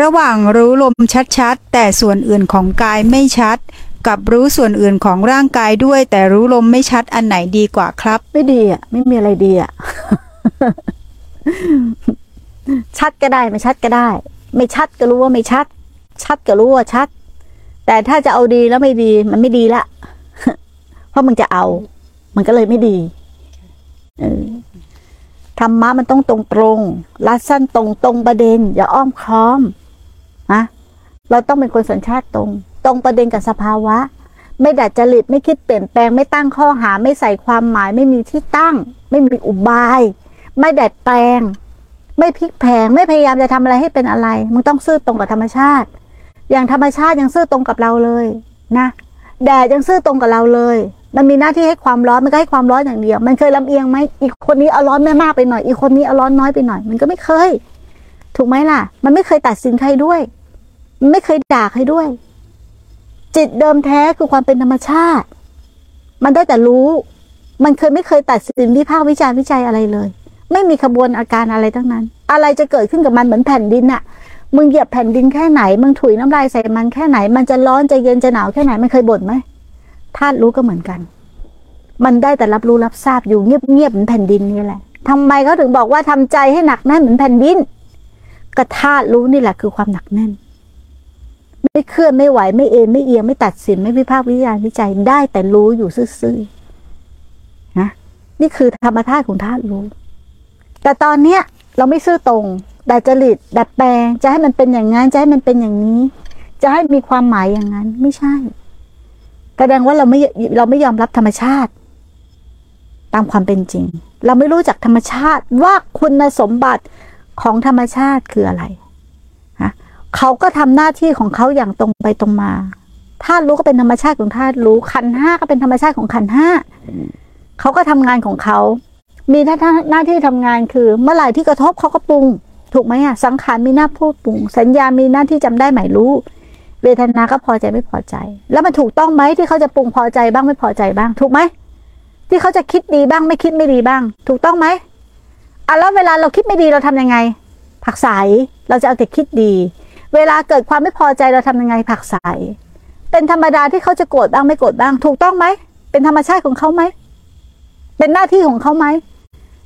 ระหว่างรู้ลมชัดๆ แต่ส่วนอื่นของกายไม่ชัด กับรู้ส่วนอื่นของร่างกายด้วย แต่รู้ลมไม่ชัดอันไหนดีกว่าครับ ไม่ดีอะ ไม่มีอะไรดีอะ ชัดก็ได้ไม่ชัดก็ได้ ไม่ชัดก็รู้ว่าไม่ชัด ชัดก็รู้ว่าชัด แต่ถ้าจะเอาดีแล้วไม่ดี มันไม่ดีละเพราะมึงจะเอา มันก็เลยไม่ดีธรรมะมันต้องตรงตรงรัดสั้นตรงตรงประเด็น อย่าอ้อมค้อม นะเราต้องเป็นคนสัญชาติตรง ตรงประเด็นกับสภาวะ ไม่ดัดจริตไม่คิดเปลี่ยนแปลงไม่ตั้งข้อหาไม่ใส่ความหมาย ไม่มีที่ตั้ง ไม่มีอุบาย ไม่ดัดแปลง ไม่พลิกแพงไม่พยายามจะทำอะไรให้เป็นอะไรมึงต้องซื่อตรงกับธรรมชาติ อย่างธรรมชาติยังซื่อตรงกับเราเลยนะแดดยังซื่อตรงกับเราเลย มันมีหน้าที่ให้ความร้อนมันก็ให้ความร้อนอย่างเดียว มันเคยลำเอียงไหมอีกคนนี้เอาร้อนไม่มากไปหน่อย อีกคนนี้เอาร้อนน้อยไปหน่อย มันก็ไม่เคย ถูกไหมล่ะ มันไม่เคยตัดสินใครด้วย ไม่เคยด่าใครด้วย จิตเดิมแท้คือความเป็นธรรมชาติ มันได้แต่รู้ มันเคยไม่เคยตัดสินวิพากษ์วิจารณ์วิจัยอะไรเลย ไม่มีขบวนอาการอะไรทั้งนั้น อะไรจะเกิดขึ้นกับมันเหมือนแผ่นดินอะมึงเหยียบแผ่นดินแค่ไหน มึงถุยน้ำลายใส่มันแค่ไหน มันจะร้อนจะเย็นจะหนาวแค่ไหน มันเคยบ่นไหมธาตุรู้ก็เหมือนกัน มันได้แต่รับรู้รับทราบอยู่เงียบๆเหมือนแผ่นดินนี่แหละทำไมเขาถึงบอกว่าทำใจให้หนักแน่นเหมือนแผ่นดิน กระธาตุรู้นี่แหละคือความหนักแน่น ไม่เคลื่อนไม่ไหวไม่เอ็นไม่เอียงไม่ตัดสินไม่วิพากษ์วิจารณ์วิจัยได้แต่รู้อยู่ซื่อๆนะนี่คือธรรมธาตุของธาตุรู้ แต่ตอนเนี้ย เราไม่ซื่อตรงดัดจริตดัดแปลง จะให้มันเป็นอย่างนั้นจะให้มันเป็นอย่างนี้ จะให้มีความหมายอย่างนั้น ไม่ใช่แสดงว่าเราไม่เราไม่ยอมรับธรรมชาติ ตามความเป็นจริง เราไม่รู้จักธรรมชาติว่าคุณสมบัติ ของธรรมชาติคืออะไรฮะเขาก็ทำหน้าที่ของเขาอย่างตรงไปตรงมาธาตุรู้ก็เป็นธรรมชาติของธาตุรู้ขันห้าก็เป็นธรรมชาติของขันห้าเขาก็ทำงานของเขามีหน้าหน้าที่ทำงานคือ เมื่อไหร่ที่กระทบเขาก็ปรุง ถูกไหมอะสังขารมีหน้าพูดปรุง สัญญามีหน้าที่จำได้หมายรู้ เวทนาก็พอใจไม่พอใจ แล้วมันถูกต้องไหมที่เขาจะปรุงพอใจบ้างไม่พอใจบ้าง ถูกไหมที่เขาจะคิดดีบ้างไม่คิดไม่ดีบ้าง ถูกต้องไหม อะแล้วเวลาเราคิดไม่ดีเราทำยังไง ผักใสเราจะเอาแต่คิดดี เวลาเกิดความไม่พอใจเราทำยังไง ผักใสเป็นธรรมดาที่เขาจะโกรธบ้างไม่โกรธบ้าง ถูกต้องไหม เป็นธรรมชาติของเขาไหม เป็นหน้าที่ของเขาไหม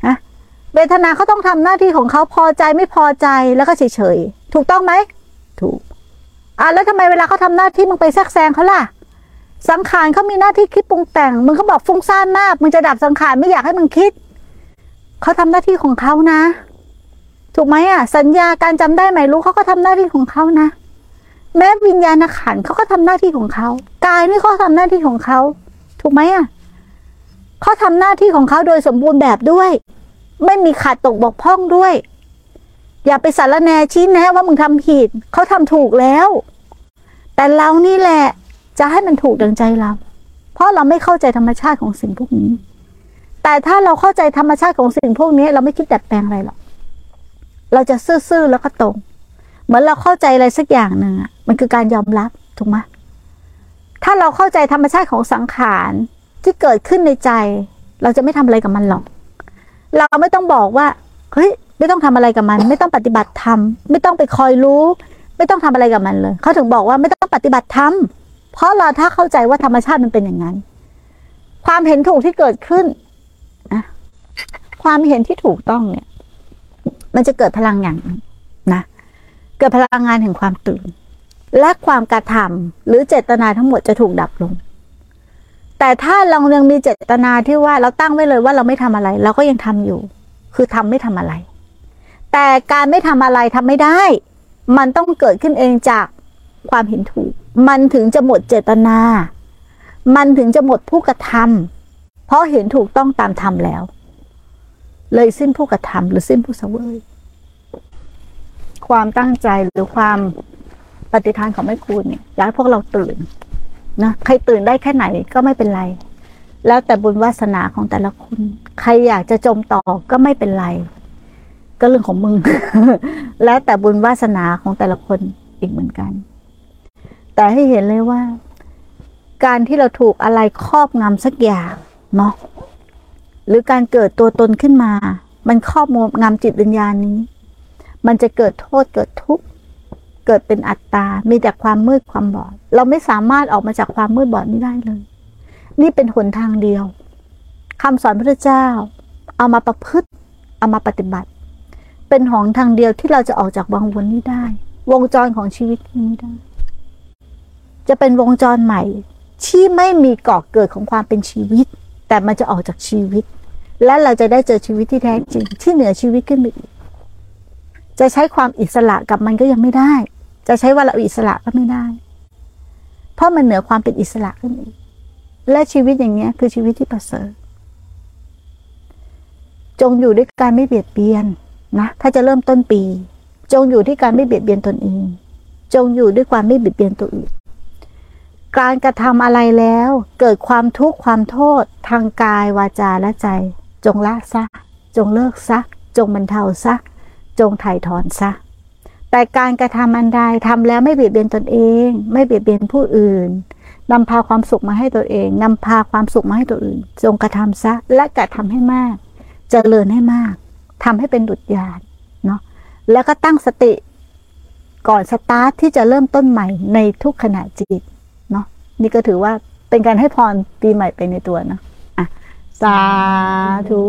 ฮะเวทนาเขาต้องทำหน้าที่ของเขาพอใจไม่พอใจแล้วก็เฉยเฉยๆถูกต้องไหม ถูกอะแล้วทำไมเวลาเขาทำหน้าที่มึงไปแทรกแซงเขาล่ะ สังขารเขามีหน้าที่คิดปรุงแต่ง มึงก็บอกฟุ้งซ่านมาก มึงจะดับสังขารไม่อยากให้มึงคิด เขาทำหน้าที่ของเขานะ ถูกไหมอะ สัญญาการจำได้ไหมรู้เขาก็ทำหน้าที่ของเขานะ แม้วิญญาณขันเขาก็ทำหน้าที่ของเขากายนี่เขาทำหน้าที่ของเขาถูกไหมอะเขาทำหน้าที่ของเขาโดยสมบูรณ์แบบด้วย ไม่มีขาดตกบกพร่องด้วย อย่าไปสารแนชี้แนะว่ามึงทำผิดเขาทำถูกแล้ว แต่เรานี่แหละจะให้มันถูกดังใจเรา เพราะเราไม่เข้าใจธรรมชาติของสิ่งพวกนี้ แต่ถ้าเราเข้าใจธรรมชาติของสิ่งพวกนี้ เราไม่คิดดัดแปลงอะไรหรอก เราจะซื่อๆแล้วก็ตรง เหมือนเราเข้าใจอะไรสักอย่างหนึ่งอะมันคือการยอมรับถูกไหมถ้าเราเข้าใจธรรมชาติของสังขารที่เกิดขึ้นในใจ เราจะไม่ทำอะไรกับมันหรอก เราไม่ต้องบอกว่าเฮ้ยไม่ต้องทำอะไรกับมัน ไม่ต้องปฏิบัติธรรมไม่ต้องไปคอยรู้ ไม่ต้องทำอะไรกับมันเลยเขาถึงบอกว่าไม่ต้องปฏิบัติธรรมเพราะเราถ้าเข้าใจว่าธรรมชาติมันเป็นอย่างนั้น ความเห็นถูกที่เกิดขึ้น ความเห็นที่ถูกต้องเนี่ย มันจะเกิดพลังอย่างนะเกิดพลังงานแห่งความตื่น และความกระทำหรือเจตนาทั้งหมดจะถูกดับลง แต่ถ้าเรายังมีเจตนาที่ว่าเราตั้งไว้เลยว่าเราไม่ทำอะไร เราก็ยังทำอยู่ คือทำไม่ทำอะไร แต่การไม่ทำอะไรทำไม่ได้ มันต้องเกิดขึ้นเองจากความเห็นถูก มันถึงจะหมดเจตนา มันถึงจะหมดผู้กระทำเพราะเห็นถูกต้องตามธรรมแล้ว เลยสิ้นผู้กระทำหรือสิ้นผู้เสวย ความตั้งใจหรือความปฏิทานของแม่ครูเนี่ยอยากให้พวกเราตื่นนะใครตื่นได้แค่ไหนก็ไม่เป็นไร แล้วแต่บุญวาสนาของแต่ละคน ใครอยากจะจมต่อก็ไม่เป็นไร ก็เรื่องของมึง แล้วแต่บุญวาสนาของแต่ละคนอีกเหมือนกัน แต่ให้เห็นเลยว่า การที่เราถูกอะไรครอบงำสักอย่างเนาะ หรือการเกิดตัวตนขึ้นมา มันครอบงำจิตวิญญาณนี้ มันจะเกิดโทษเกิดทุกข์เกิดเป็นอัตตา มีแต่ความมืดความบอด เราไม่สามารถออกมาจากความมืดบอดนี้ได้เลย นี่เป็นหนทางเดียวคำสอนพระเจ้า เอามาประพฤติ เอามาปฏิบัติ เป็นหนทางเดียวที่เราจะออกจากวังวนนี้ได้ วงจรของชีวิตนี้ได้ จะเป็นวงจรใหม่ที่ไม่มีก่อเกิดของความเป็นชีวิต แต่มันจะออกจากชีวิต และเราจะได้เจอชีวิตที่แท้จริง ที่เหนือชีวิตขึ้นไปอีกจะใช้ความอิสระกับมันก็ยังไม่ได้ จะใช้ว่าเราอิสระก็ไม่ได้ เพราะมันเหนือความเป็นอิสระขึ้นอีก และชีวิตอย่างเงี้ย คือชีวิตที่ประเสริฐจงอยู่ด้วยการไม่เบียดเบียนนะ ถ้าจะเริ่มต้นปี จงอยู่ที่การไม่เบียดเบียนตนเอง จงอยู่ด้วยความไม่เบียดเบียนตัวอื่นการกระทำอะไรแล้ว เกิดความทุกข์ความโทษทางกายวาจาและใจ จงละซะ จงเลิกซะ จงบรรเทาซะ จงถ่ายถอนซะ แต่การกระทำอันใดทำแล้วไม่เบียดเบียนตนเอง ไม่เบียดเบียนผู้อื่นนำพาความสุขมาให้ตัวเองนำพาความสุขมาให้ตัวอื่น จงกระทำซะและกระทำให้มากเจริญให้มากทำให้เป็นดุจยานเนาะแล้วก็ตั้งสติก่อนสตาร์ทที่จะเริ่มต้นใหม่ในทุกขณะจิตเนาะนี่ก็ถือว่าเป็นการให้พรปีใหม่ไปในตัวนะ สาธุ